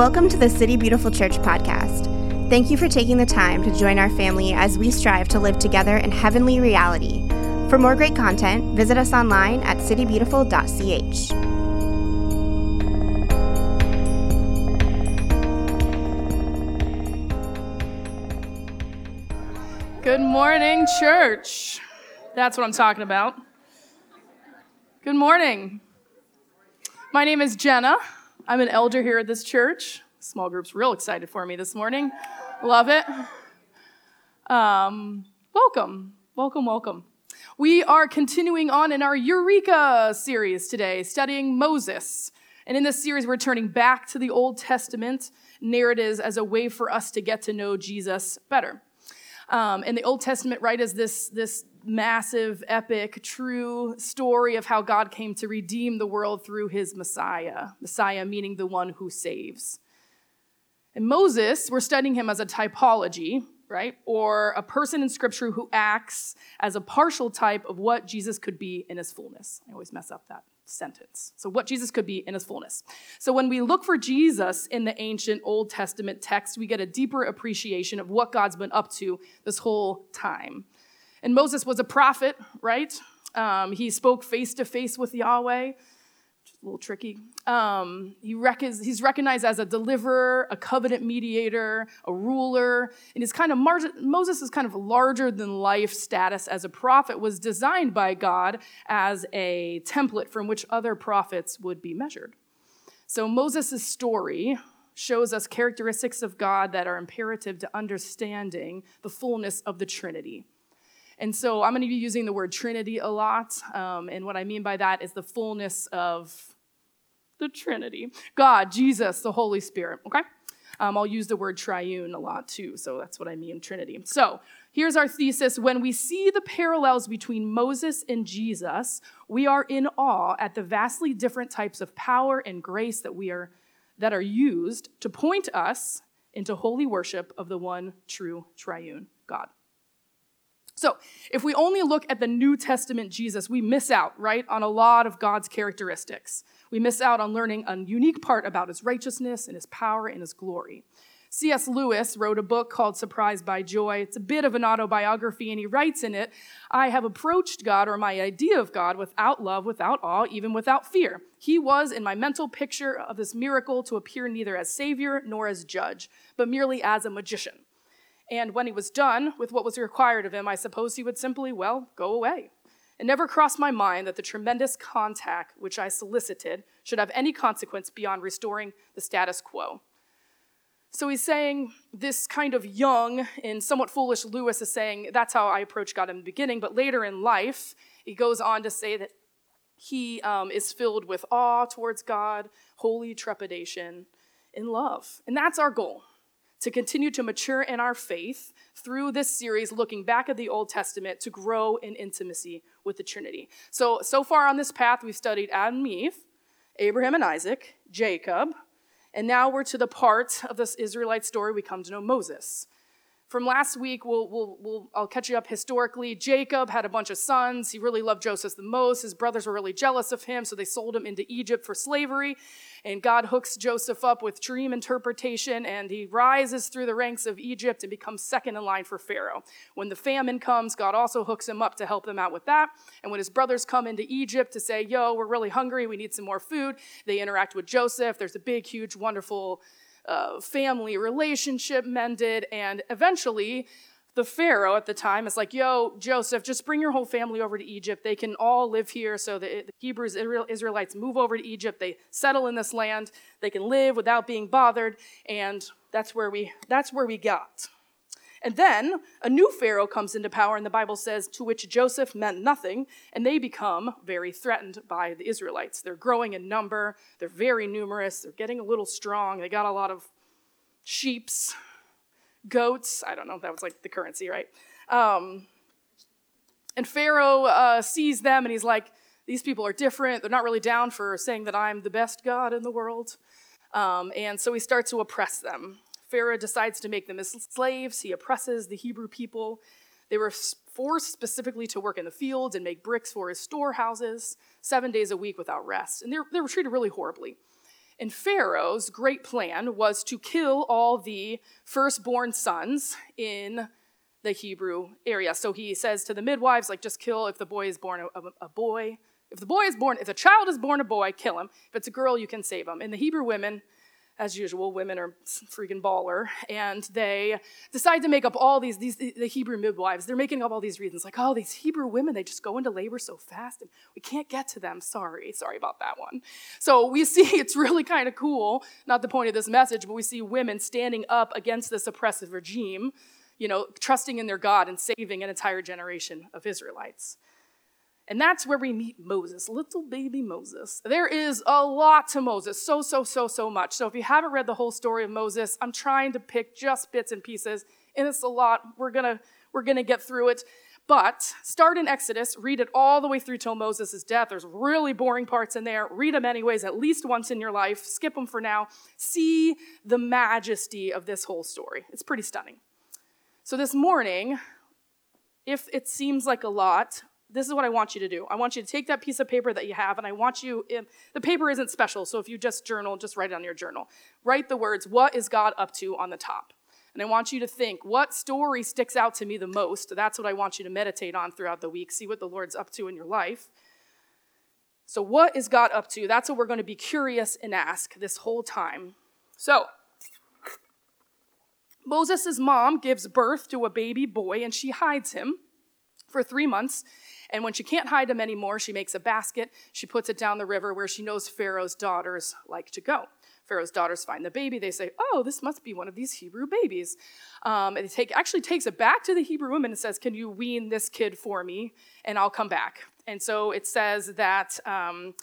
Welcome to the City Beautiful Church podcast. Thank you for taking the time to join our family as we strive to live together in heavenly reality. For more great content, visit us online at citybeautiful.ch. Good morning, church. That's what I'm talking about. Good morning. My name is Jenna. I'm an elder here at this church. Small group's real excited for me this morning. Love it. Um, welcome, welcome, welcome. We are continuing on in our Eureka series today, studying Moses. And in this series, we're turning back to the Old Testament narratives as a way for us to get to know Jesus better. Um, and the Old Testament, right, is this, this massive, epic, true story of how God came to redeem the world through his Messiah. Messiah meaning the one who saves. And Moses, we're studying him as a typology, right? Or a person in scripture who acts as a partial type of what Jesus could be in his fullness. I always mess up that sentence. So, what Jesus could be in his fullness. So, when we look for Jesus in the ancient Old Testament text, we get a deeper appreciation of what God's been up to this whole time. And Moses was a prophet, right? Um, he spoke face to face with Yahweh, which is a little tricky. Um, he rec- he's recognized as a deliverer, a covenant mediator, a ruler, and his kind of mar- Moses' kind of larger than life status as a prophet was designed by God as a template from which other prophets would be measured. So Moses' story shows us characteristics of God that are imperative to understanding the fullness of the Trinity. And so I'm going to be using the word Trinity a lot. Um, and what I mean by that is the fullness of the Trinity God, Jesus, the Holy Spirit. Okay? Um, I'll use the word triune a lot too. So that's what I mean, Trinity. So here's our thesis. When we see the parallels between Moses and Jesus, we are in awe at the vastly different types of power and grace that we are that are used to point us into holy worship of the one true triune God. So, if we only look at the New Testament Jesus, we miss out, right, on a lot of God's characteristics. We miss out on learning a unique part about his righteousness and his power and his glory. C.S. Lewis wrote a book called Surprised by Joy. It's a bit of an autobiography, and he writes in it I have approached God or my idea of God without love, without awe, even without fear. He was, in my mental picture of this miracle, to appear neither as Savior nor as Judge, but merely as a magician. And when he was done with what was required of him, I suppose he would simply, well, go away. It never crossed my mind that the tremendous contact which I solicited should have any consequence beyond restoring the status quo. So he's saying this kind of young and somewhat foolish Lewis is saying that's how I approached God in the beginning, but later in life, he goes on to say that he um, is filled with awe towards God, holy trepidation, and love. And that's our goal to continue to mature in our faith through this series, looking back at the Old Testament to grow in intimacy with the Trinity. So, so far on this path, we've studied Adam and Eve, Abraham and Isaac, Jacob, and now we're to the part of this Israelite story we come to know Moses. From last week, we'll, we'll, we'll, I'll catch you up historically. Jacob had a bunch of sons. He really loved Joseph the most. His brothers were really jealous of him, so they sold him into Egypt for slavery. And God hooks Joseph up with dream interpretation, and he rises through the ranks of Egypt and becomes second in line for Pharaoh. When the famine comes, God also hooks him up to help them out with that. And when his brothers come into Egypt to say, Yo, we're really hungry, we need some more food, they interact with Joseph. There's a big, huge, wonderful family relationship mended, and eventually the Pharaoh at the time is like, yo, Joseph, just bring your whole family over to Egypt. They can all live here. So the, the Hebrews, Israelites move over to Egypt. They settle in this land. They can live without being bothered. And that's where we, that's where we got. And then a new Pharaoh comes into power, and the Bible says, to which Joseph meant nothing, and they become very threatened by the Israelites. They're growing in number, they're very numerous, they're getting a little strong, they got a lot of sheeps, goats. I don't know, that was like the currency, right? Um, and Pharaoh uh, sees them, and he's like, these people are different. They're not really down for saying that I'm the best God in the world. Um, and so he starts to oppress them. Pharaoh decides to make them his slaves. He oppresses the Hebrew people. They were forced specifically to work in the fields and make bricks for his storehouses seven days a week without rest. And they were, they were treated really horribly. And Pharaoh's great plan was to kill all the firstborn sons in the Hebrew area. So he says to the midwives, like, just kill if the boy is born a, a, boy. If the boy is born, if the child is born a boy, kill him. If it's a girl, you can save him. And the Hebrew women, as usual, women are freaking baller, and they decide to make up all these, these the Hebrew midwives. They're making up all these reasons, like, oh, these Hebrew women, they just go into labor so fast, and we can't get to them. Sorry, sorry about that one. So we see it's really kind of cool. Not the point of this message, but we see women standing up against this oppressive regime you know, trusting in their God and saving an entire generation of Israelites. And that's where we meet Moses, little baby Moses. There is a lot to Moses, so, so, so, so much. So if you haven't read the whole story of Moses, I'm trying to pick just bits and pieces, and it's a lot. We're gonna, we're gonna get through it. But start in Exodus, read it all the way through till Moses' death. There's really boring parts in there. Read them anyways, at least once in your life. Skip them for now. See the majesty of this whole story. It's pretty stunning. So this morning, if it seems like a lot, this is what I want you to do. I want you to take that piece of paper that you have, and I want you, the paper isn't special, so if you just journal, just write it on your journal. Write the words, What is God up to on the top? And I want you to think, What story sticks out to me the most? That's what I want you to meditate on throughout the week. See what the Lord's up to in your life. So, what is God up to? That's what we're going to be curious and ask this whole time. So, Moses' mom gives birth to a baby boy and she hides him for three months. And when she can't hide him anymore, she makes a basket. She puts it down the river where she knows Pharaoh's daughters like to go. Pharaoh's daughters find the baby. They say, "Oh, this must be one of these Hebrew babies." Um, and it take, actually takes it back to the Hebrew woman and says, "Can you wean this kid for me, and I'll come back." And so it says that um,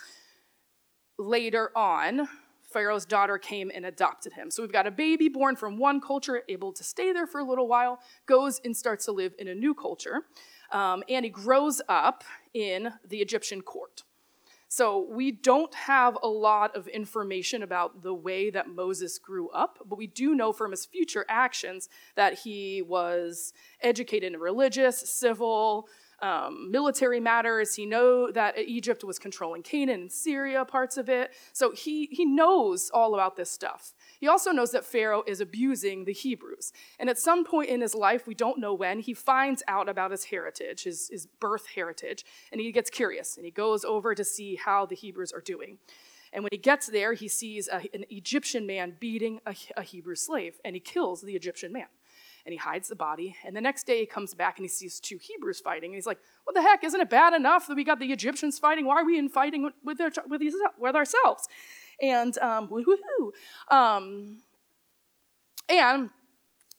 later on, Pharaoh's daughter came and adopted him. So we've got a baby born from one culture, able to stay there for a little while, goes and starts to live in a new culture. Um, and he grows up in the Egyptian court. So we don't have a lot of information about the way that Moses grew up, but we do know from his future actions that he was educated in religious, civil, um, military matters. He know that Egypt was controlling Canaan and Syria, parts of it. So he, he knows all about this stuff. He also knows that Pharaoh is abusing the Hebrews. And at some point in his life, we don't know when, he finds out about his heritage, his, his birth heritage, and he gets curious and he goes over to see how the Hebrews are doing. And when he gets there, he sees a, an Egyptian man beating a, a Hebrew slave, and he kills the Egyptian man and he hides the body. And the next day he comes back and he sees two Hebrews fighting. And he's like, What the heck? Isn't it bad enough that we got the Egyptians fighting? Why are we in fighting with, their, with, these, with ourselves? And um, woohoo. Um, and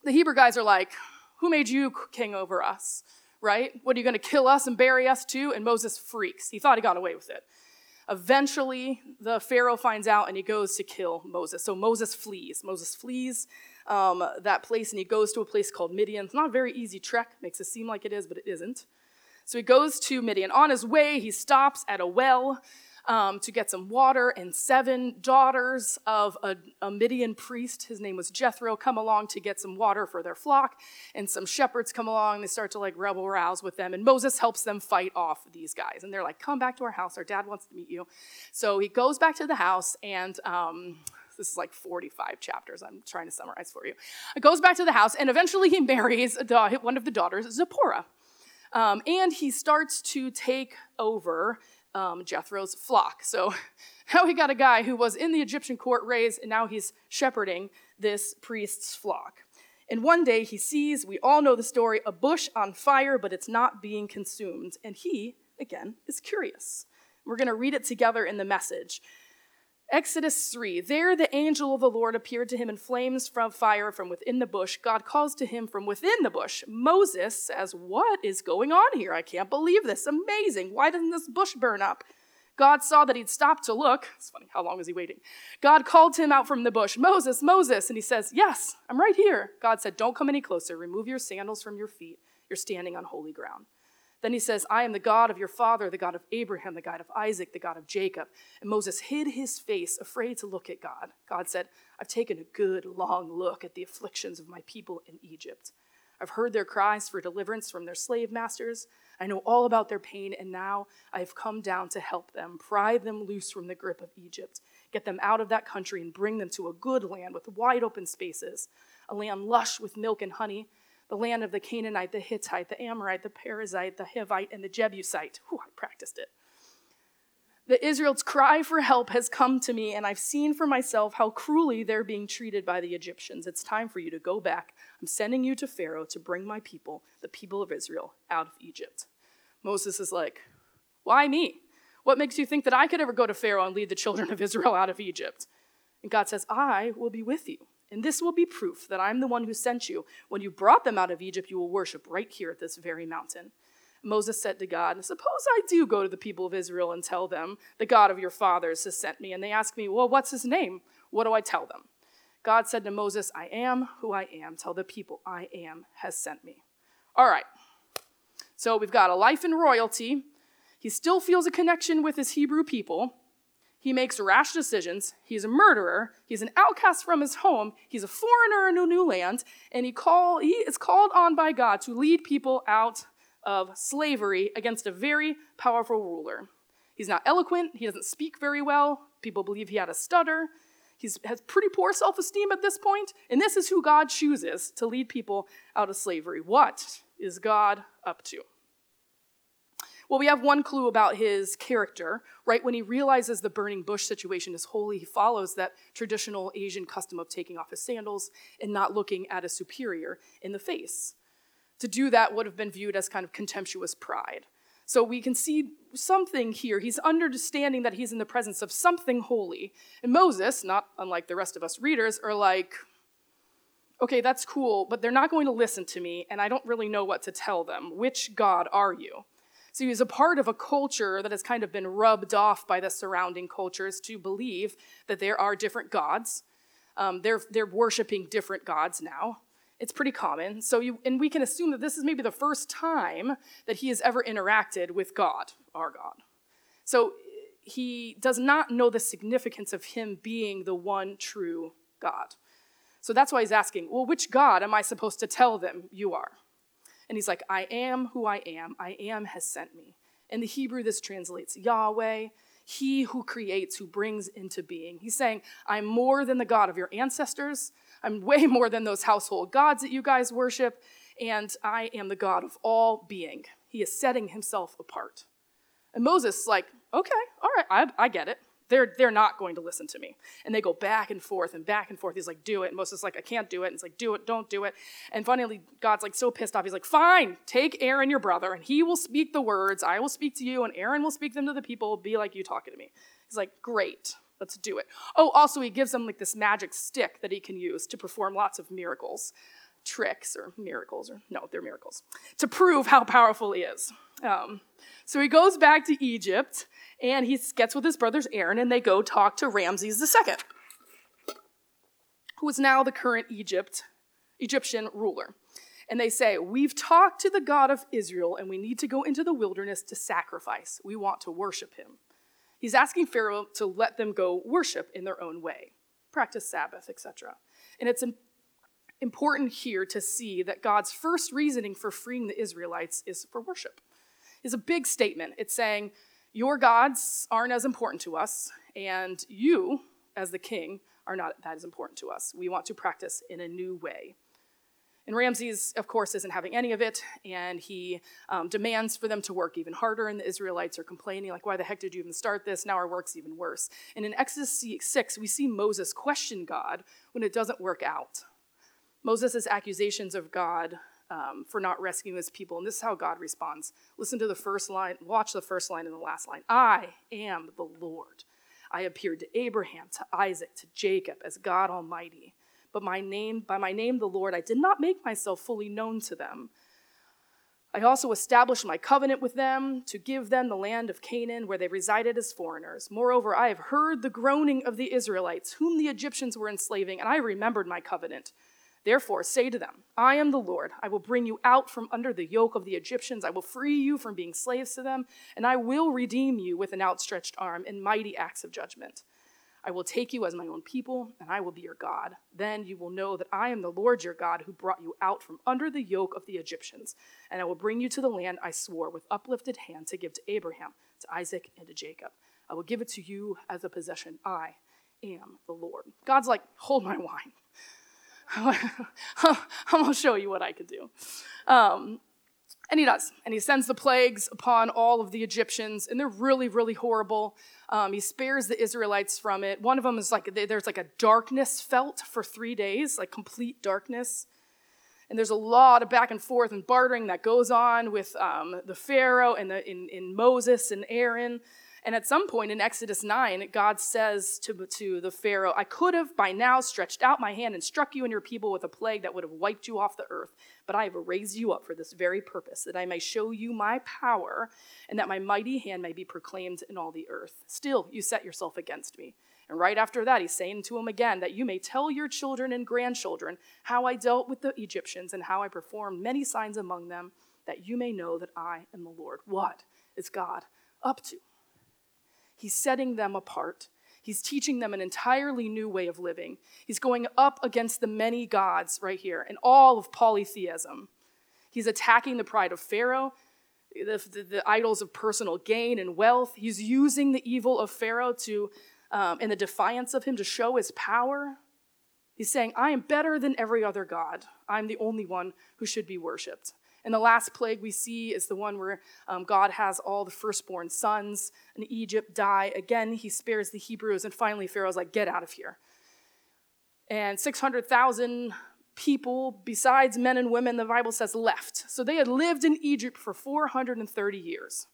the Hebrew guys are like, Who made you king over us? Right? What are you going to kill us and bury us too? And Moses freaks. He thought he got away with it. Eventually, the Pharaoh finds out and he goes to kill Moses. So Moses flees. Moses flees um, that place and he goes to a place called Midian. It's not a very easy trek, makes it seem like it is, but it isn't. So he goes to Midian. On his way, he stops at a well um, to get some water, and seven daughters of a, a, Midian priest, his name was Jethro, come along to get some water for their flock. And some shepherds come along, they start to like rebel rouse with them, and Moses helps them fight off these guys. And they're like, Come back to our house, our dad wants to meet you. So he goes back to the house, and um, this is like 45 chapters I'm trying to summarize for you. It goes back to the house, and eventually he marries one of the daughters, Zipporah. Um, and he starts to take over um, Jethro's flock. So now he got a guy who was in the Egyptian court raised, and now he's shepherding this priest's flock. And one day he sees, we all know the story, a bush on fire, but it's not being consumed. And he, again, is curious. We're going to read it together in the message. Exodus 3 There the angel of the Lord appeared to him in flames from fire from within the bush. God calls to him from within the bush. Moses says, What is going on here? I can't believe this. Amazing. Why doesn't this bush burn up? God saw that he'd stopped to look. It's funny, how long was he waiting? God called him out from the bush, Moses, Moses. And he says, Yes, I'm right here. God said, Don't come any closer. Remove your sandals from your feet. You're standing on holy ground. Then he says, I am the God of your father, the God of Abraham, the God of Isaac, the God of Jacob. And Moses hid his face, afraid to look at God. God said, I've taken a good long look at the afflictions of my people in Egypt. I've heard their cries for deliverance from their slave masters. I know all about their pain, and now I have come down to help them, pry them loose from the grip of Egypt. get them out of that country and bring them to a good land with wide open spaces, a land lush with milk and honey, the land of the Canaanite, the Hittite, the Amorite, the Perizzite, the Hivite, and the Jebusite. Whew, I practiced it. The Israel's cry for help has come to me, and I've seen for myself how cruelly they're being treated by the Egyptians. It's time for you to go back. I'm sending you to Pharaoh to bring my people, the people of Israel, out of Egypt. Moses is like, Why me? What makes you think that I could ever go to Pharaoh and lead the children of Israel out of Egypt? And God says, I will be with you. And this will be proof that I'm the one who sent you. When you brought them out of Egypt, you will worship right here at this very mountain. Moses said to God, Suppose I do go to the people of Israel and tell them, The God of your fathers has sent me. And they ask me, Well, what's his name? What do I tell them? God said to Moses, I am who I am. Tell the people, I am has sent me. All right. So we've got a life in royalty. He still feels a connection with his Hebrew people. He makes rash decisions. He's a murderer. He's an outcast from his home. He's a foreigner in a new land. And he, call, he is called on by God to lead people out of slavery against a very powerful ruler. He's not eloquent, he doesn't speak very well, people believe he had a stutter. He has pretty poor self esteem at this point, and this is who God chooses to lead people out of slavery. What is God up to? Well, we have one clue about his character. Right when he realizes the burning bush situation is holy, he follows that traditional Asian custom of taking off his sandals and not looking at a superior in the face. To do that would have been viewed as kind of contemptuous pride. So we can see something here. He's understanding that he's in the presence of something holy. And Moses, not unlike the rest of us readers, are like, okay, that's cool, but they're not going to listen to me, and I don't really know what to tell them. Which God are you? So he's a part of a culture that has kind of been rubbed off by the surrounding cultures to believe that there are different gods. Um, they're, they're worshiping different gods now. It's pretty common. So you, and we can assume that this is maybe the first time that he has ever interacted with God, our God. So he does not know the significance of him being the one true God. So that's why he's asking, well, which God am I supposed to tell them you are? And he's like, I am who I am. I am has sent me. In the Hebrew, this translates Yahweh, he who creates, who brings into being. He's saying, I'm more than the God of your ancestors. I'm way more than those household gods that you guys worship, and I am the God of all being. He is setting himself apart. And Moses like, okay, all right, I, I get it. They're, they're not going to listen to me. And they go back and forth and back and forth. He's like, do it. And Moses is like, I can't do it. And it's like, do it, don't do it. And finally, God's like so pissed off. He's like, fine, take Aaron, your brother, and he will speak the words. I will speak to you, and Aaron will speak them to the people. Be like you talking to me. He's like, great. Let's do it. Oh, also, he gives them like this magic stick that he can use to perform lots of miracles, tricks, or miracles, or no, they're miracles, to prove how powerful he is. Um, so he goes back to Egypt and he gets with his brothers Aaron and they go talk to Ramses II, who is now the current Egypt, Egyptian ruler. And they say, We've talked to the God of Israel and we need to go into the wilderness to sacrifice. We want to worship him. He's asking Pharaoh to let them go worship in their own way, practice Sabbath, etc. And it's important here to see that God's first reasoning for freeing the Israelites is for worship. It's a big statement. It's saying, Your gods aren't as important to us, and you, as the king, are not that as important to us. We want to practice in a new way. And Ramses, of course, isn't having any of it, and he um, demands for them to work even harder. And the Israelites are complaining, like, why the heck did you even start this? Now our work's even worse. And in Exodus 6, we see Moses question God when it doesn't work out. Moses' accusations of God um, for not rescuing his people. And this is how God responds. Listen to the first line, watch the first line and the last line. I am the Lord. I appeared to Abraham, to Isaac, to Jacob as God Almighty but my name, by my name, the Lord, I did not make myself fully known to them. I also established my covenant with them to give them the land of Canaan where they resided as foreigners. Moreover, I have heard the groaning of the Israelites, whom the Egyptians were enslaving, and I remembered my covenant. Therefore, say to them, I am the Lord. I will bring you out from under the yoke of the Egyptians. I will free you from being slaves to them, and I will redeem you with an outstretched arm and mighty acts of judgment. I will take you as my own people, and I will be your God. Then you will know that I am the Lord your God who brought you out from under the yoke of the Egyptians, and I will bring you to the land I swore with uplifted hand to give to Abraham, to Isaac, and to Jacob. I will give it to you as a possession. I am the Lord. God's like, hold my wine. I'm to show you what I could do. Um, and he does. And he sends the plagues upon all of the Egyptians, and they're really, really horrible. Um, he spares the Israelites from it. One of them is like, there's like a darkness felt for three days, like complete darkness. And there's a lot of back and forth and bartering that goes on with um, the Pharaoh and the, in, in Moses and Aaron. And at some point in Exodus 9, God says to, to the Pharaoh, I could have by now stretched out my hand and struck you and your people with a plague that would have wiped you off the earth. But I have raised you up for this very purpose, that I may show you my power and that my mighty hand may be proclaimed in all the earth. Still, you set yourself against me. And right after that, he's saying to him again that you may tell your children and grandchildren how I dealt with the Egyptians and how I performed many signs among them, that you may know that I am the Lord. What is God up to? He's setting them apart. He's teaching them an entirely new way of living. He's going up against the many gods right here and all of polytheism. He's attacking the pride of Pharaoh, the, the, the idols of personal gain and wealth. He's using the evil of Pharaoh to, um, and the defiance of him to show his power. He's saying, I am better than every other God. I'm the only one who should be worshiped. And the last plague we see is the one where um, God has all the firstborn sons in Egypt die. Again, he spares the Hebrews. And finally, Pharaoh's like, get out of here. And 600,000 people, besides men and women, the Bible says, left. So they had lived in Egypt for 430 years.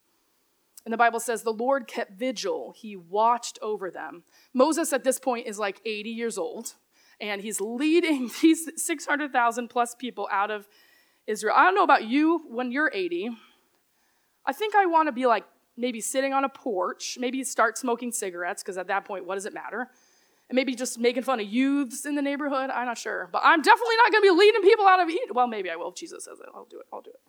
And the Bible says the Lord kept vigil, he watched over them. Moses at this point is like 80 years old, and he's leading these 600,000 plus people out of Israel. I don't know about you when you're 80. I think I want to be like maybe sitting on a porch, maybe start smoking cigarettes, because at that point, what does it matter? And maybe just making fun of youths in the neighborhood. I'm not sure. But I'm definitely not going to be leading people out of Egypt. Well, maybe I will. Jesus says it. I'll do it. I'll do it.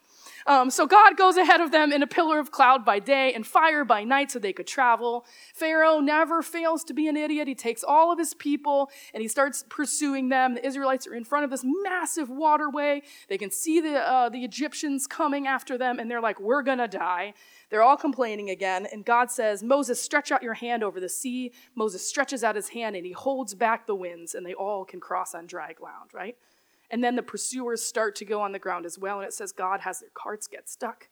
Um, so God goes ahead of them in a pillar of cloud by day and fire by night so they could travel. Pharaoh never fails to be an idiot. He takes all of his people and he starts pursuing them. The Israelites are in front of this massive waterway. They can see the, uh, the Egyptians coming after them and they're like, we're going to die. They're all complaining again. And God says, Moses, stretch out your hand over the sea. Moses stretches out his hand and he holds back the winds and they all can cross on dry ground, right? And then the pursuers start to go on the ground as well. And it says God has their carts get stuck.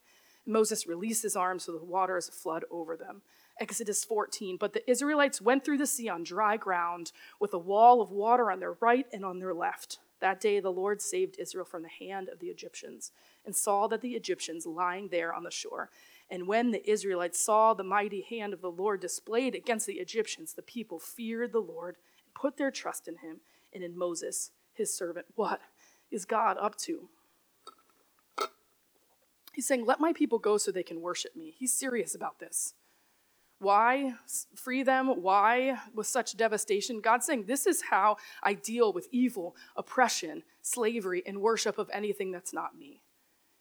Moses released his arms so the waters flood over them. Exodus 14. But the Israelites went through the sea on dry ground with a wall of water on their right and on their left. That day the Lord saved Israel from the hand of the Egyptians and saw that the Egyptians lying there on the shore. And when the Israelites saw the mighty hand of the Lord displayed against the Egyptians, the people feared the Lord and put their trust in him and in Moses his servant. What is God up to? He's saying, Let my people go so they can worship me. He's serious about this. Why free them? Why with such devastation? God's saying, This is how I deal with evil, oppression, slavery, and worship of anything that's not me.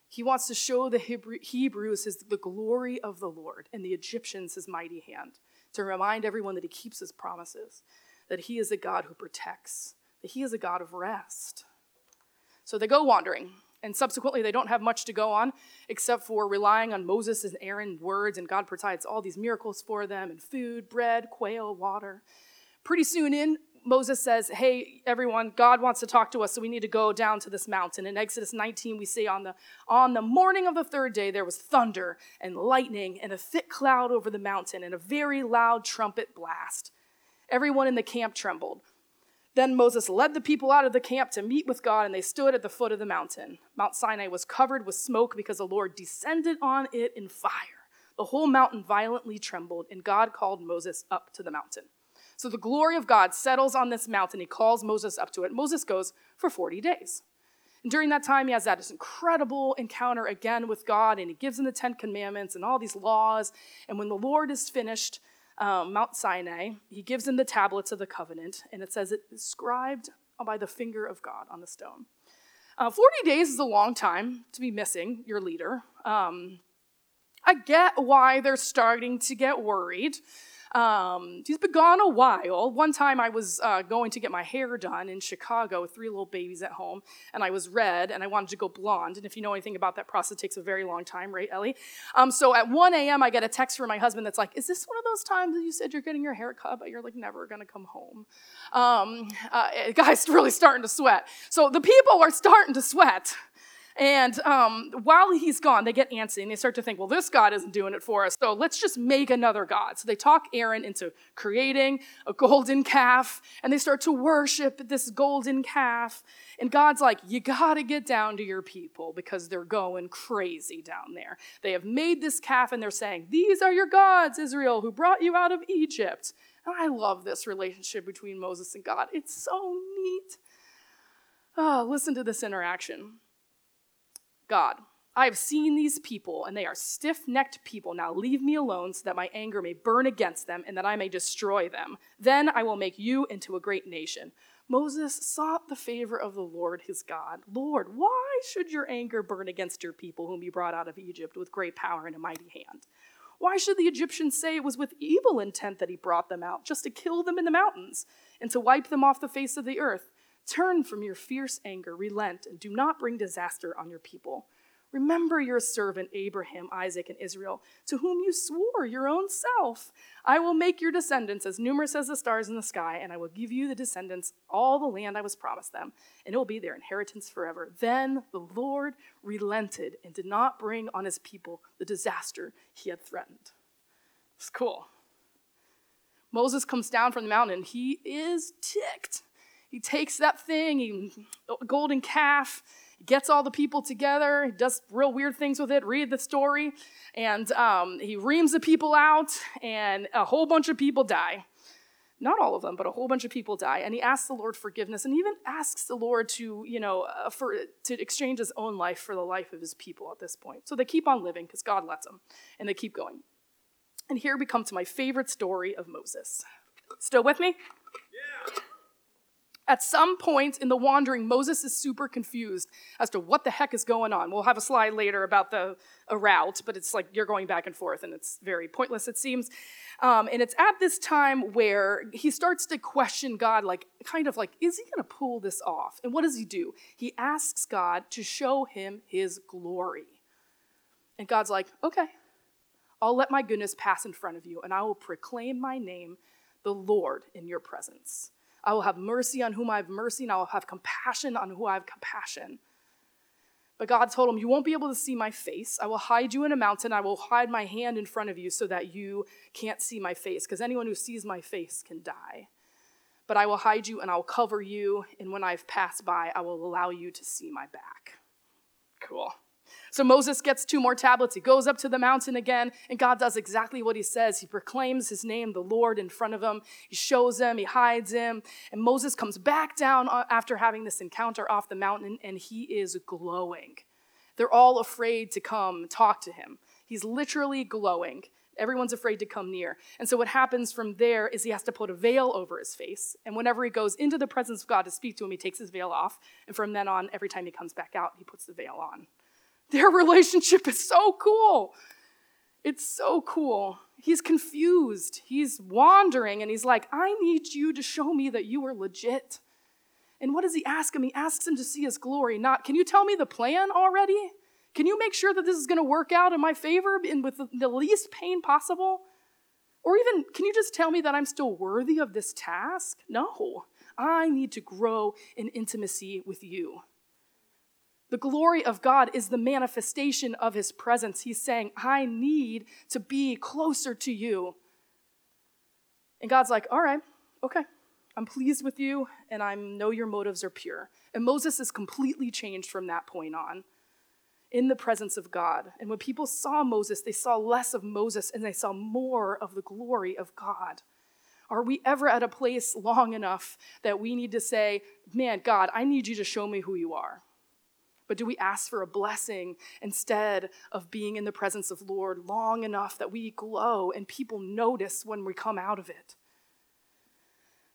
He wants to show the Hebrews his, the glory of the Lord and the Egyptians his mighty hand, to remind everyone that he keeps his promises, that he is a God who protects, that he is a God of rest. So they go wandering, and subsequently they don't have much to go on except for relying on Moses and Aaron's words, and God provides all these miracles for them and food, bread, quail, water. Pretty soon in, Moses says, Hey, everyone, God wants to talk to us, so we need to go down to this mountain. In Exodus 19, we see On the, on the morning of the third day, there was thunder and lightning and a thick cloud over the mountain and a very loud trumpet blast. Everyone in the camp trembled. Then Moses led the people out of the camp to meet with God, and they stood at the foot of the mountain. Mount Sinai was covered with smoke because the Lord descended on it in fire. The whole mountain violently trembled, and God called Moses up to the mountain. So the glory of God settles on this mountain. He calls Moses up to it. Moses goes for 40 days. And during that time, he has that incredible encounter again with God, and he gives him the Ten Commandments and all these laws. And when the Lord is finished, um, Mount Sinai, he gives him the tablets of the covenant, and it says it is scribed by the finger of God on the stone. Uh, 40 days is a long time to be missing your leader. Um, I get why they're starting to get worried. Um, he's been gone a while. One time I was uh, going to get my hair done in Chicago with three little babies at home, and I was red, and I wanted to go blonde. And if you know anything about that process, it takes a very long time, right, Ellie? Um, so at 1 a.m., I get a text from my husband that's like, Is this one of those times that you said you're getting your hair cut, but you're like never gonna come home? Um, uh, guy's really starting to sweat. So the people are starting to sweat. And um, while he's gone, they get antsy and they start to think, well, this God isn't doing it for us, so let's just make another God. So they talk Aaron into creating a golden calf and they start to worship this golden calf. And God's like, you got to get down to your people because they're going crazy down there. They have made this calf and they're saying, These are your gods, Israel, who brought you out of Egypt. And I love this relationship between Moses and God. It's so neat. Oh, listen to this interaction. God, I have seen these people, and they are stiff necked people. Now leave me alone so that my anger may burn against them and that I may destroy them. Then I will make you into a great nation. Moses sought the favor of the Lord his God. Lord, why should your anger burn against your people whom you brought out of Egypt with great power and a mighty hand? Why should the Egyptians say it was with evil intent that he brought them out, just to kill them in the mountains and to wipe them off the face of the earth? Turn from your fierce anger, relent, and do not bring disaster on your people. Remember your servant Abraham, Isaac, and Israel, to whom you swore your own self. I will make your descendants as numerous as the stars in the sky, and I will give you the descendants all the land I was promised them, and it will be their inheritance forever. Then the Lord relented and did not bring on his people the disaster he had threatened. It's cool. Moses comes down from the mountain, he is ticked he takes that thing, he, golden calf, gets all the people together, does real weird things with it. Read the story. And um, he reams the people out, and a whole bunch of people die. Not all of them, but a whole bunch of people die. And he asks the Lord forgiveness and even asks the Lord to, you know, uh, for, to exchange his own life for the life of his people at this point. So they keep on living because God lets them, and they keep going. And here we come to my favorite story of Moses. Still with me? At some point in the wandering, Moses is super confused as to what the heck is going on. We'll have a slide later about the a route, but it's like you're going back and forth, and it's very pointless, it seems. Um, and it's at this time where he starts to question God, like, kind of like, is he going to pull this off? And what does he do? He asks God to show him his glory. And God's like, okay, I'll let my goodness pass in front of you, and I will proclaim my name, the Lord, in your presence. I will have mercy on whom I have mercy, and I will have compassion on whom I have compassion. But God told him, You won't be able to see my face. I will hide you in a mountain. I will hide my hand in front of you so that you can't see my face, because anyone who sees my face can die. But I will hide you and I will cover you, and when I've passed by, I will allow you to see my back. Cool. So Moses gets two more tablets. He goes up to the mountain again, and God does exactly what he says. He proclaims his name, the Lord, in front of him. He shows him, he hides him. And Moses comes back down uh, after having this encounter off the mountain, and he is glowing. They're all afraid to come talk to him. He's literally glowing. Everyone's afraid to come near. And so, what happens from there is he has to put a veil over his face. And whenever he goes into the presence of God to speak to him, he takes his veil off. And from then on, every time he comes back out, he puts the veil on. Their relationship is so cool. It's so cool. He's confused. He's wandering and he's like, I need you to show me that you are legit. And what does he ask him? He asks him to see his glory, not, can you tell me the plan already? Can you make sure that this is going to work out in my favor and with the least pain possible? Or even, can you just tell me that I'm still worthy of this task? No. I need to grow in intimacy with you. The glory of God is the manifestation of his presence. He's saying, I need to be closer to you. And God's like, All right, okay, I'm pleased with you, and I know your motives are pure. And Moses is completely changed from that point on in the presence of God. And when people saw Moses, they saw less of Moses and they saw more of the glory of God. Are we ever at a place long enough that we need to say, Man, God, I need you to show me who you are? But do we ask for a blessing instead of being in the presence of Lord long enough that we glow and people notice when we come out of it?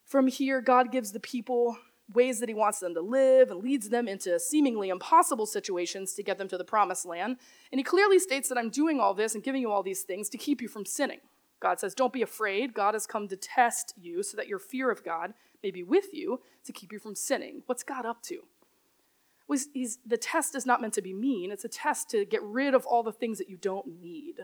From here, God gives the people ways that He wants them to live and leads them into seemingly impossible situations to get them to the promised land. And He clearly states that I'm doing all this and giving you all these things to keep you from sinning. God says, Don't be afraid. God has come to test you so that your fear of God may be with you to keep you from sinning. What's God up to? He's, he's, the test is not meant to be mean, it's a test to get rid of all the things that you don't need.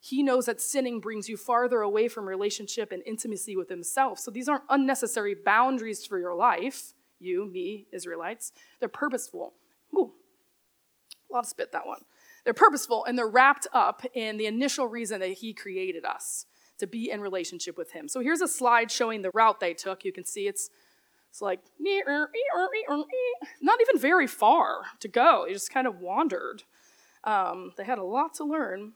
He knows that sinning brings you farther away from relationship and intimacy with Himself. So these aren't unnecessary boundaries for your life, you, me, Israelites. They're purposeful. Ooh, a lot of spit that one. They're purposeful and they're wrapped up in the initial reason that He created us to be in relationship with Him. So here's a slide showing the route they took. You can see it's it's like not even very far to go. They just kind of wandered. Um, they had a lot to learn.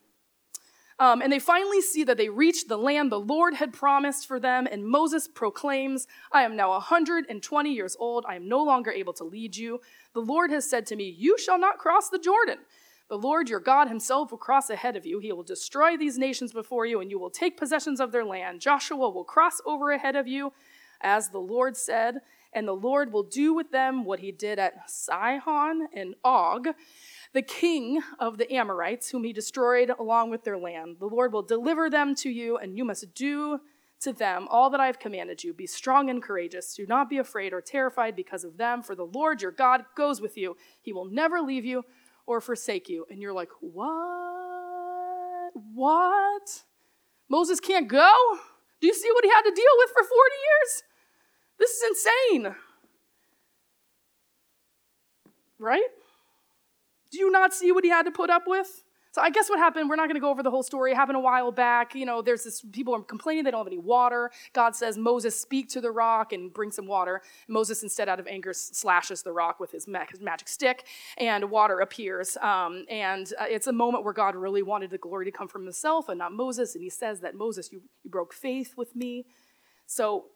Um, and they finally see that they reached the land the Lord had promised for them. And Moses proclaims, I am now 120 years old. I am no longer able to lead you. The Lord has said to me, You shall not cross the Jordan. The Lord your God himself will cross ahead of you. He will destroy these nations before you, and you will take possessions of their land. Joshua will cross over ahead of you, as the Lord said, and the Lord will do with them what he did at Sihon and Og the king of the Amorites, whom he destroyed along with their land. The Lord will deliver them to you, and you must do to them all that I have commanded you. Be strong and courageous. Do not be afraid or terrified because of them, for the Lord your God goes with you. He will never leave you or forsake you. And you're like, what? What? Moses can't go? Do you see what he had to deal with for 40 years? This is insane. Right? Do you not see what he had to put up with? So I guess what happened, we're not going to go over the whole story. It happened a while back. You know, there's this, people are complaining they don't have any water. God says, Moses, speak to the rock and bring some water. Moses, instead, out of anger, slashes the rock with his, his magic stick, and water appears. Um, and uh, it's a moment where God really wanted the glory to come from himself and not Moses. And he says that, Moses, you, you broke faith with me. So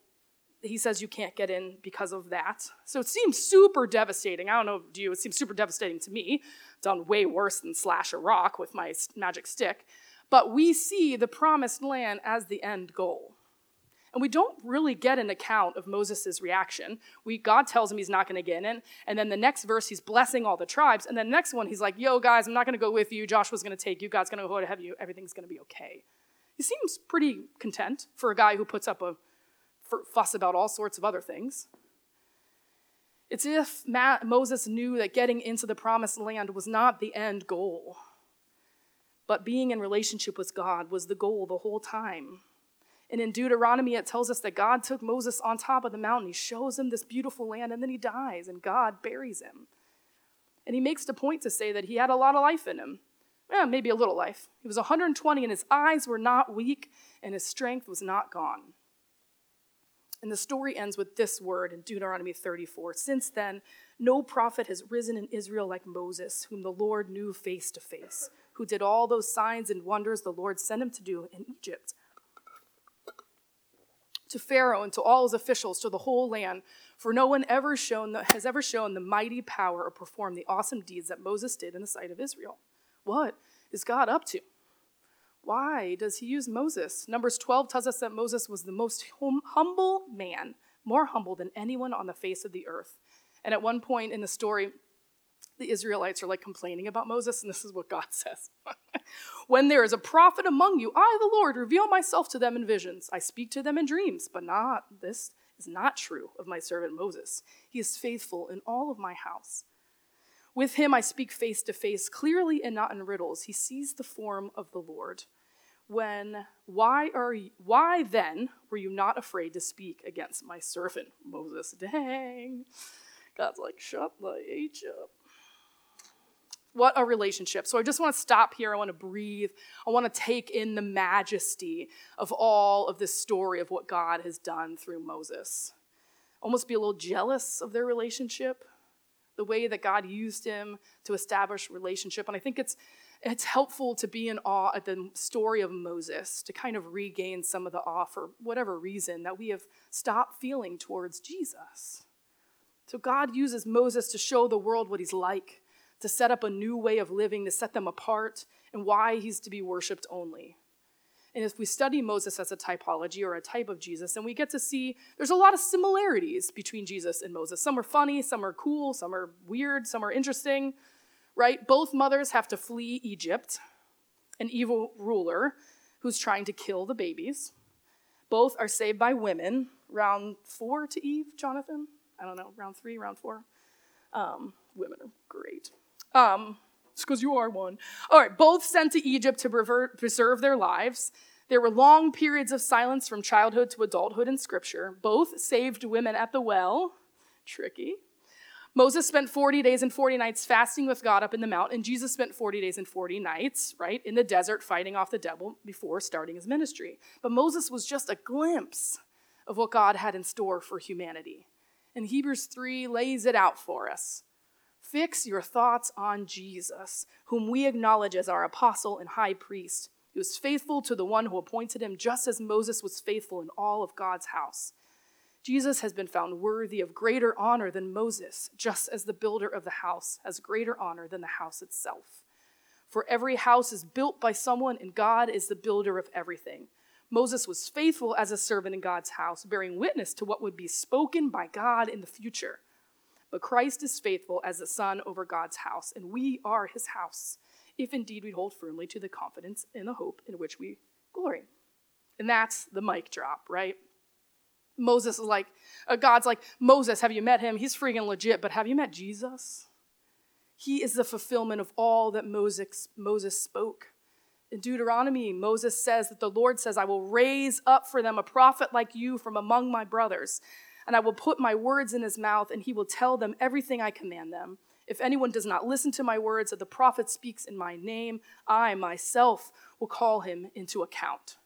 he says you can't get in because of that. So it seems super devastating. I don't know, do you? It seems super devastating to me. Done way worse than slash a rock with my magic stick. But we see the promised land as the end goal. And we don't really get an account of Moses' reaction. We, God tells him he's not going to get in. And then the next verse, he's blessing all the tribes. And then the next one, he's like, yo, guys, I'm not going to go with you. Joshua's going to take you. God's going to go ahead of you. Everything's going to be okay. He seems pretty content for a guy who puts up a fuss about all sorts of other things. It's if Moses knew that getting into the promised land was not the end goal, but being in relationship with God was the goal the whole time. And in Deuteronomy, it tells us that God took Moses on top of the mountain. He shows him this beautiful land, and then he dies, and God buries him. And he makes the point to say that he had a lot of life in him. Yeah, maybe a little life. He was 120, and his eyes were not weak, and his strength was not gone. And the story ends with this word in Deuteronomy 34 Since then, no prophet has risen in Israel like Moses, whom the Lord knew face to face, who did all those signs and wonders the Lord sent him to do in Egypt. To Pharaoh and to all his officials, to the whole land, for no one ever shown the, has ever shown the mighty power or performed the awesome deeds that Moses did in the sight of Israel. What is God up to? Why does he use Moses? Numbers 12 tells us that Moses was the most hum- humble man, more humble than anyone on the face of the earth. And at one point in the story, the Israelites are like complaining about Moses, and this is what God says When there is a prophet among you, I, the Lord, reveal myself to them in visions. I speak to them in dreams, but not this is not true of my servant Moses. He is faithful in all of my house. With him I speak face to face, clearly and not in riddles. He sees the form of the Lord. When why are you, why then were you not afraid to speak against my servant Moses? Dang. God's like, shut the H up. What a relationship. So I just want to stop here. I want to breathe. I want to take in the majesty of all of this story of what God has done through Moses. Almost be a little jealous of their relationship the way that God used him to establish relationship. And I think it's it's helpful to be in awe at the story of Moses to kind of regain some of the awe for whatever reason that we have stopped feeling towards Jesus. So God uses Moses to show the world what he's like, to set up a new way of living, to set them apart, and why he's to be worshiped only. And if we study Moses as a typology or a type of Jesus, then we get to see there's a lot of similarities between Jesus and Moses. Some are funny, some are cool, some are weird, some are interesting, right? Both mothers have to flee Egypt, an evil ruler who's trying to kill the babies. Both are saved by women. Round four to Eve, Jonathan? I don't know, round three, round four? Um, women are great. Um, it's because you are one. All right, both sent to Egypt to preserve their lives. There were long periods of silence from childhood to adulthood in Scripture. Both saved women at the well. Tricky. Moses spent 40 days and 40 nights fasting with God up in the mount, and Jesus spent 40 days and 40 nights, right, in the desert fighting off the devil before starting his ministry. But Moses was just a glimpse of what God had in store for humanity. And Hebrews 3 lays it out for us. Fix your thoughts on Jesus, whom we acknowledge as our apostle and high priest. He was faithful to the one who appointed him, just as Moses was faithful in all of God's house. Jesus has been found worthy of greater honor than Moses, just as the builder of the house has greater honor than the house itself. For every house is built by someone, and God is the builder of everything. Moses was faithful as a servant in God's house, bearing witness to what would be spoken by God in the future. But Christ is faithful as the son over God's house, and we are his house, if indeed we hold firmly to the confidence and the hope in which we glory. And that's the mic drop, right? Moses is like, uh, God's like, Moses, have you met him? He's freaking legit, but have you met Jesus? He is the fulfillment of all that Moses, Moses spoke. In Deuteronomy, Moses says that the Lord says, I will raise up for them a prophet like you from among my brothers, and I will put my words in his mouth, and he will tell them everything I command them. If anyone does not listen to my words that the prophet speaks in my name, I myself will call him into account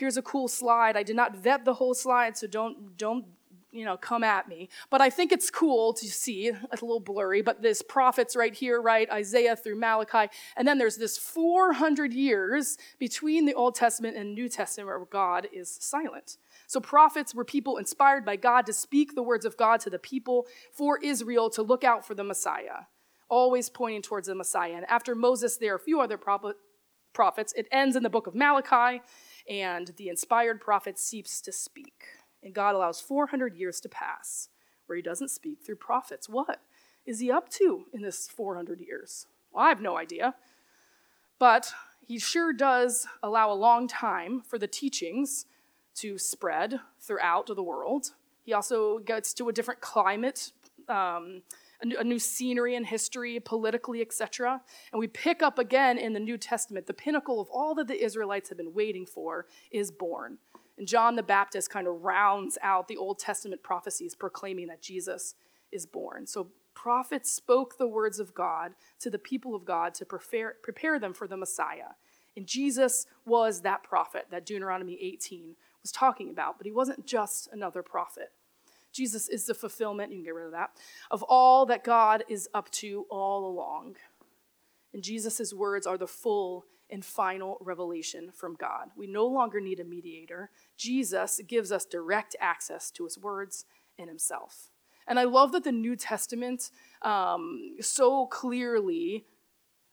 here's a cool slide. I did not vet the whole slide, so don't, don't you know, come at me. But I think it's cool to see, it's a little blurry, but this prophets right here, right? Isaiah through Malachi. And then there's this 400 years between the Old Testament and New Testament where God is silent. So prophets were people inspired by God to speak the words of God to the people for Israel to look out for the Messiah, always pointing towards the Messiah. And after Moses, there are a few other prophets. It ends in the book of Malachi and the inspired prophet ceases to speak. And God allows 400 years to pass where he doesn't speak through prophets. What is he up to in this 400 years? Well, I have no idea. But he sure does allow a long time for the teachings to spread throughout the world. He also gets to a different climate um, a new scenery and history, politically, etc. And we pick up again in the New Testament, the pinnacle of all that the Israelites have been waiting for is born. And John the Baptist kind of rounds out the Old Testament prophecies proclaiming that Jesus is born. So prophets spoke the words of God to the people of God to prepare, prepare them for the Messiah. And Jesus was that prophet that Deuteronomy 18 was talking about, but he wasn't just another prophet. Jesus is the fulfillment, you can get rid of that, of all that God is up to all along. And Jesus' words are the full and final revelation from God. We no longer need a mediator. Jesus gives us direct access to his words and himself. And I love that the New Testament um, so clearly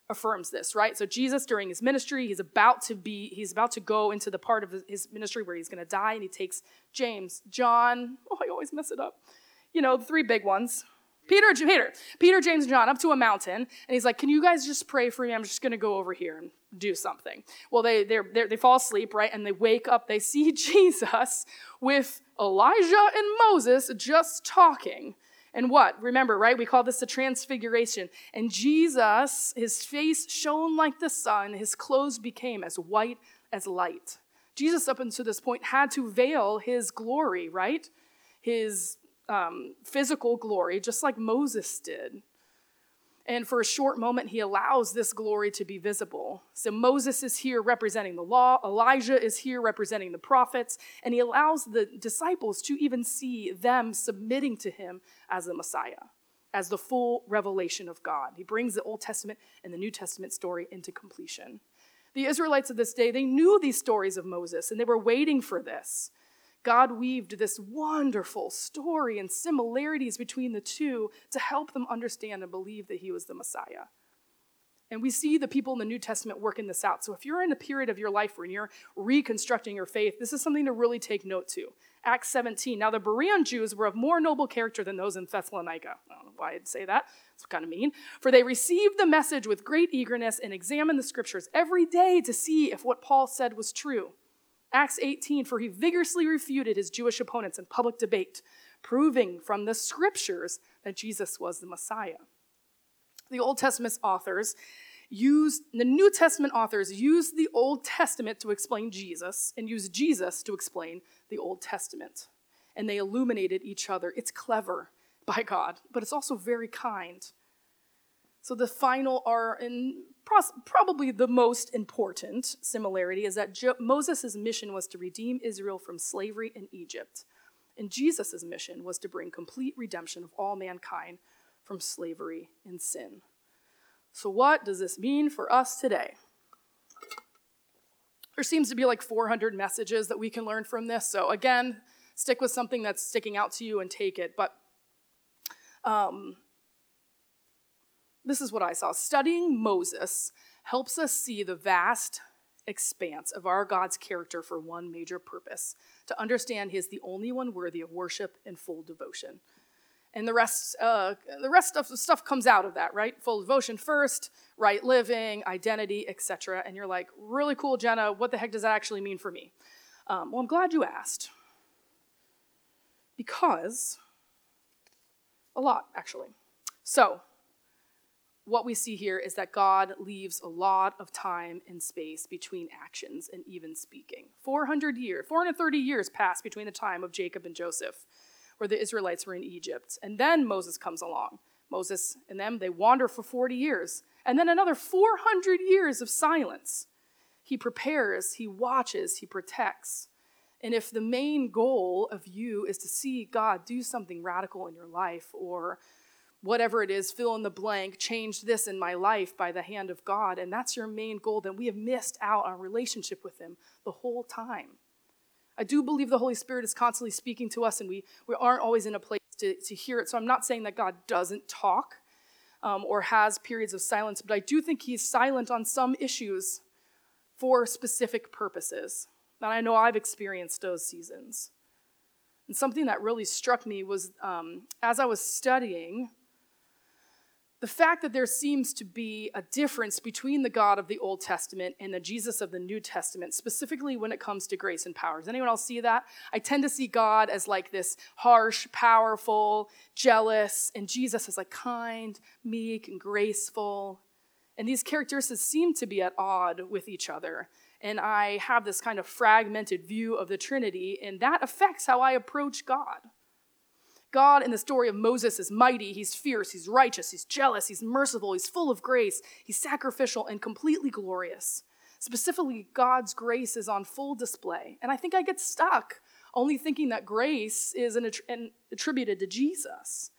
affirms this, right? So Jesus during his ministry, he's about to be he's about to go into the part of his ministry where he's going to die and he takes James, John, oh I always mess it up. You know, the three big ones. Peter, Peter, Peter, James, and John up to a mountain, and he's like, "Can you guys just pray for me? I'm just going to go over here and do something." Well, they they they fall asleep, right? And they wake up. They see Jesus with Elijah and Moses just talking. And what? Remember, right? We call this the transfiguration. And Jesus, his face shone like the sun, his clothes became as white as light. Jesus, up until this point, had to veil his glory, right? His um, physical glory, just like Moses did. And for a short moment, he allows this glory to be visible. So Moses is here representing the law, Elijah is here representing the prophets, and he allows the disciples to even see them submitting to him as the Messiah, as the full revelation of God. He brings the Old Testament and the New Testament story into completion. The Israelites of this day, they knew these stories of Moses, and they were waiting for this. God weaved this wonderful story and similarities between the two to help them understand and believe that he was the Messiah. And we see the people in the New Testament working this out. So if you're in a period of your life where you're reconstructing your faith, this is something to really take note to. Acts 17. Now the Berean Jews were of more noble character than those in Thessalonica. I don't know why I'd say that. It's kind of mean. For they received the message with great eagerness and examined the scriptures every day to see if what Paul said was true. Acts 18, for he vigorously refuted his Jewish opponents in public debate, proving from the scriptures that Jesus was the Messiah. The Old Testament authors used, the New Testament authors used the Old Testament to explain Jesus and used Jesus to explain the Old Testament. And they illuminated each other. It's clever by God, but it's also very kind. So the final are in probably the most important similarity is that jo- Moses' mission was to redeem Israel from slavery in Egypt, and Jesus' mission was to bring complete redemption of all mankind from slavery and sin. So, what does this mean for us today? There seems to be like 400 messages that we can learn from this. So, again, stick with something that's sticking out to you and take it. But um, this is what I saw. Studying Moses helps us see the vast expanse of our God's character for one major purpose to understand He is the only one worthy of worship and full devotion. And the rest uh, the rest of the stuff comes out of that right? Full devotion first right living identity etc and you're like really cool jenna. What the heck does that actually mean for me? Um, well i'm glad you asked. Because a lot actually. So what we see here is that God leaves a lot of time and space between actions and even speaking. 400 years, 430 years pass between the time of Jacob and Joseph where the Israelites were in Egypt. And then Moses comes along. Moses and them, they wander for 40 years. And then another 400 years of silence. He prepares, he watches, he protects. And if the main goal of you is to see God do something radical in your life or whatever it is, fill in the blank, change this in my life by the hand of God, and that's your main goal, then we have missed out on relationship with Him the whole time. I do believe the Holy Spirit is constantly speaking to us, and we, we aren't always in a place to, to hear it. So I'm not saying that God doesn't talk um, or has periods of silence, but I do think He's silent on some issues for specific purposes. And I know I've experienced those seasons. And something that really struck me was um, as I was studying, the fact that there seems to be a difference between the God of the Old Testament and the Jesus of the New Testament, specifically when it comes to grace and power. Does anyone else see that? I tend to see God as like this harsh, powerful, jealous, and Jesus as like kind, meek, and graceful. And these characteristics seem to be at odd with each other. And I have this kind of fragmented view of the Trinity, and that affects how I approach God. God in the story of Moses is mighty, he's fierce, he's righteous, he's jealous, he's merciful, he's full of grace, he's sacrificial and completely glorious. Specifically, God's grace is on full display. And I think I get stuck only thinking that grace is an, an attributed to Jesus.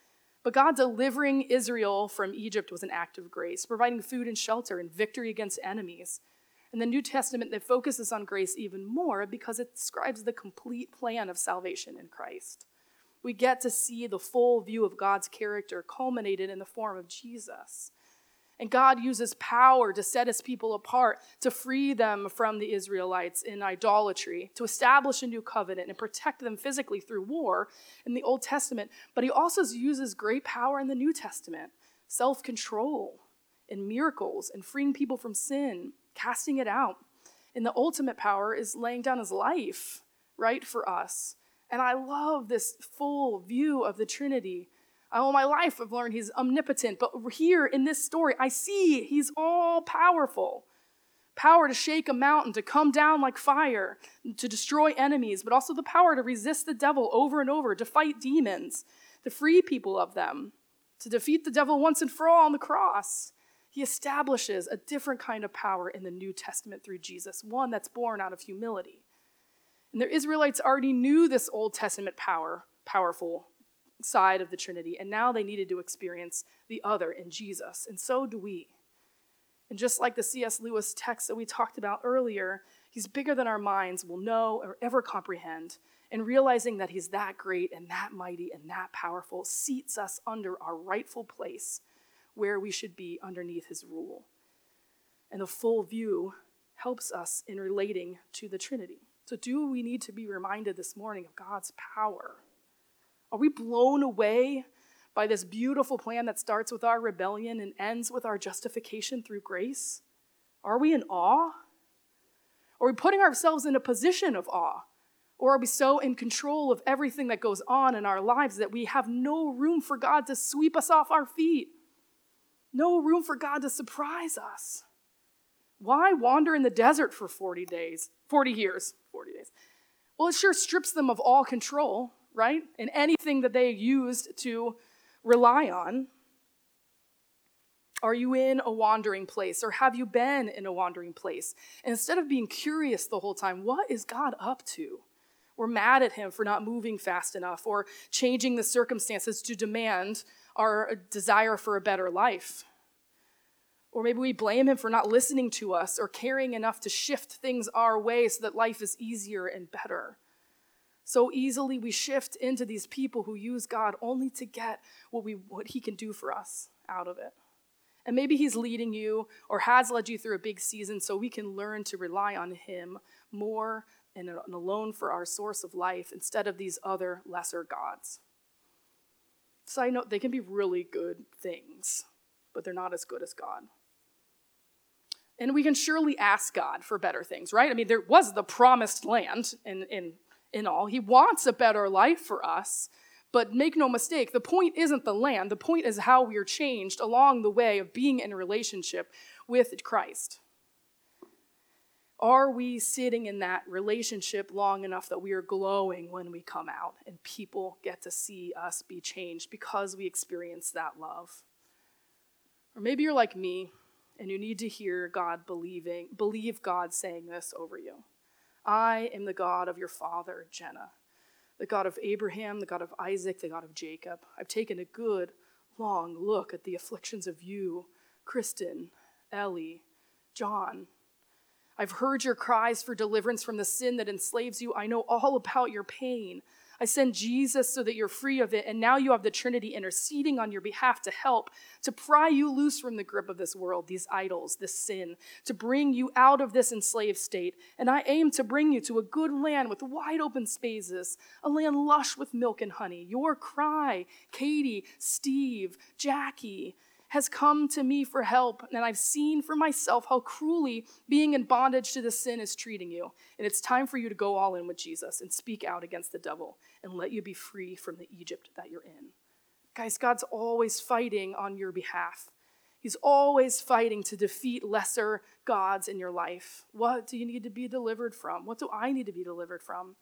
But God delivering Israel from Egypt was an act of grace, providing food and shelter and victory against enemies. In the New Testament, that focuses on grace even more because it describes the complete plan of salvation in Christ we get to see the full view of God's character culminated in the form of Jesus. And God uses power to set his people apart, to free them from the Israelites in idolatry, to establish a new covenant and protect them physically through war in the Old Testament. But he also uses great power in the New Testament self control and miracles and freeing people from sin, casting it out. And the ultimate power is laying down his life, right, for us. And I love this full view of the Trinity. All my life, I've learned he's omnipotent, but here in this story, I see he's all powerful. Power to shake a mountain, to come down like fire, to destroy enemies, but also the power to resist the devil over and over, to fight demons, to free people of them, to defeat the devil once and for all on the cross. He establishes a different kind of power in the New Testament through Jesus, one that's born out of humility. And the Israelites already knew this Old Testament power, powerful side of the Trinity, and now they needed to experience the other in Jesus. And so do we. And just like the C.S. Lewis text that we talked about earlier, he's bigger than our minds will know or ever comprehend. And realizing that he's that great and that mighty and that powerful seats us under our rightful place where we should be underneath his rule. And the full view helps us in relating to the Trinity. So, do we need to be reminded this morning of God's power? Are we blown away by this beautiful plan that starts with our rebellion and ends with our justification through grace? Are we in awe? Are we putting ourselves in a position of awe? Or are we so in control of everything that goes on in our lives that we have no room for God to sweep us off our feet? No room for God to surprise us? Why wander in the desert for 40 days, 40 years, 40 days? Well, it sure strips them of all control, right? And anything that they used to rely on. Are you in a wandering place or have you been in a wandering place? And instead of being curious the whole time, what is God up to? We're mad at him for not moving fast enough or changing the circumstances to demand our desire for a better life. Or maybe we blame him for not listening to us or caring enough to shift things our way so that life is easier and better. So easily we shift into these people who use God only to get what, we, what he can do for us out of it. And maybe he's leading you or has led you through a big season so we can learn to rely on him more and alone for our source of life instead of these other lesser gods. Side note, they can be really good things, but they're not as good as God. And we can surely ask God for better things, right? I mean, there was the promised land in, in, in all. He wants a better life for us. But make no mistake, the point isn't the land. The point is how we are changed along the way of being in relationship with Christ. Are we sitting in that relationship long enough that we are glowing when we come out and people get to see us be changed because we experience that love? Or maybe you're like me and you need to hear God believing, believe God saying this over you. I am the God of your father, Jenna, the God of Abraham, the God of Isaac, the God of Jacob. I've taken a good, long look at the afflictions of you, Kristen, Ellie, John, I've heard your cries for deliverance from the sin that enslaves you. I know all about your pain. I send Jesus so that you're free of it, and now you have the Trinity interceding on your behalf to help, to pry you loose from the grip of this world, these idols, this sin, to bring you out of this enslaved state. And I aim to bring you to a good land with wide open spaces, a land lush with milk and honey. Your cry, Katie, Steve, Jackie, has come to me for help, and I've seen for myself how cruelly being in bondage to the sin is treating you. And it's time for you to go all in with Jesus and speak out against the devil and let you be free from the Egypt that you're in. Guys, God's always fighting on your behalf. He's always fighting to defeat lesser gods in your life. What do you need to be delivered from? What do I need to be delivered from?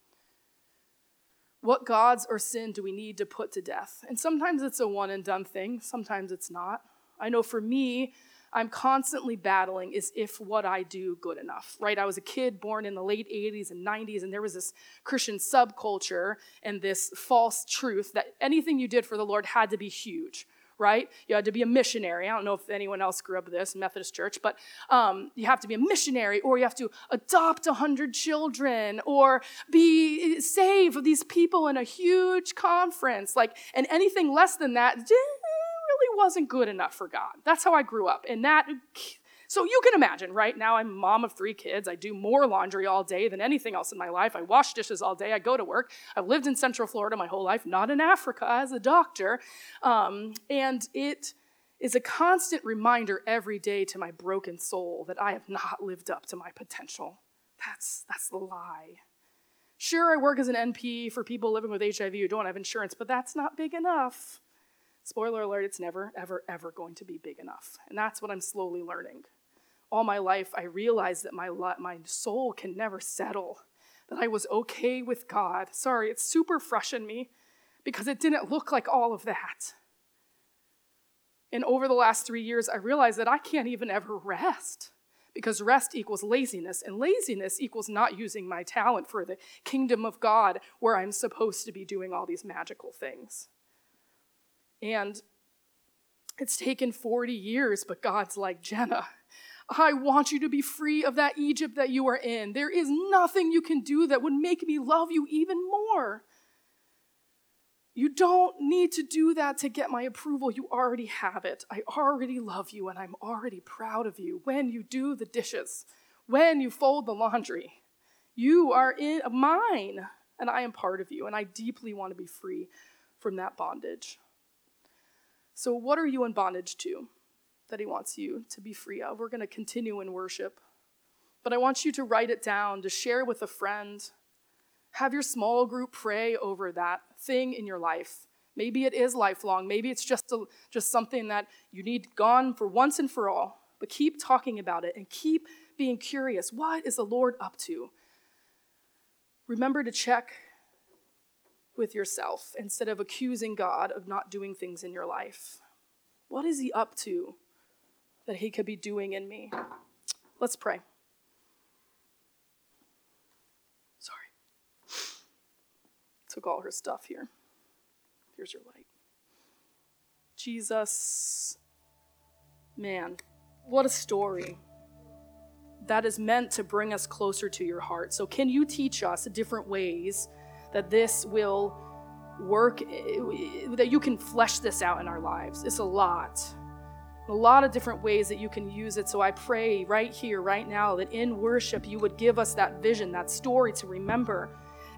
What gods or sin do we need to put to death? And sometimes it's a one and done thing, sometimes it's not. I know for me, I'm constantly battling is if what I do good enough, right? I was a kid born in the late 80s and 90s, and there was this Christian subculture and this false truth that anything you did for the Lord had to be huge, right? You had to be a missionary. I don't know if anyone else grew up this, Methodist church, but um, you have to be a missionary, or you have to adopt 100 children, or be save these people in a huge conference. Like, and anything less than that, wasn't good enough for God. That's how I grew up. And that, so you can imagine, right? Now I'm mom of three kids. I do more laundry all day than anything else in my life. I wash dishes all day. I go to work. I've lived in Central Florida my whole life, not in Africa as a doctor. Um, and it is a constant reminder every day to my broken soul that I have not lived up to my potential. That's, that's the lie. Sure, I work as an NP for people living with HIV who don't have insurance, but that's not big enough. Spoiler alert, it's never, ever, ever going to be big enough. And that's what I'm slowly learning. All my life, I realized that my, my soul can never settle, that I was okay with God. Sorry, it's super fresh in me because it didn't look like all of that. And over the last three years, I realized that I can't even ever rest because rest equals laziness, and laziness equals not using my talent for the kingdom of God where I'm supposed to be doing all these magical things. And it's taken 40 years, but God's like, Jenna, I want you to be free of that Egypt that you are in. There is nothing you can do that would make me love you even more. You don't need to do that to get my approval. You already have it. I already love you and I'm already proud of you when you do the dishes, when you fold the laundry. You are in mine and I am part of you and I deeply want to be free from that bondage. So, what are you in bondage to that He wants you to be free of? We're going to continue in worship. But I want you to write it down, to share with a friend. Have your small group pray over that thing in your life. Maybe it is lifelong. Maybe it's just, a, just something that you need gone for once and for all. But keep talking about it and keep being curious. What is the Lord up to? Remember to check with yourself instead of accusing God of not doing things in your life. What is He up to that He could be doing in me? Let's pray. Sorry. Took all her stuff here. Here's your light. Jesus, man, what a story that is meant to bring us closer to your heart. So, can you teach us different ways that this will work, that you can flesh this out in our lives? It's a lot. A lot of different ways that you can use it. So, I pray right here, right now, that in worship you would give us that vision, that story to remember.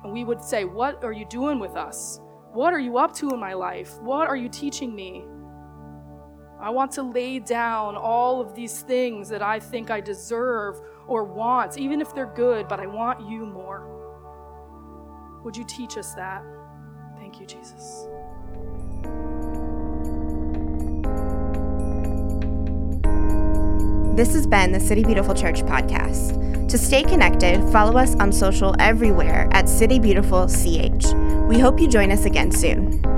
And we would say, What are you doing with us? What are you up to in my life? What are you teaching me? I want to lay down all of these things that I think I deserve or want, even if they're good, but I want you more. Would you teach us that? Thank you, Jesus. This has been the City Beautiful Church podcast. To stay connected, follow us on social everywhere at City Beautiful CH. We hope you join us again soon.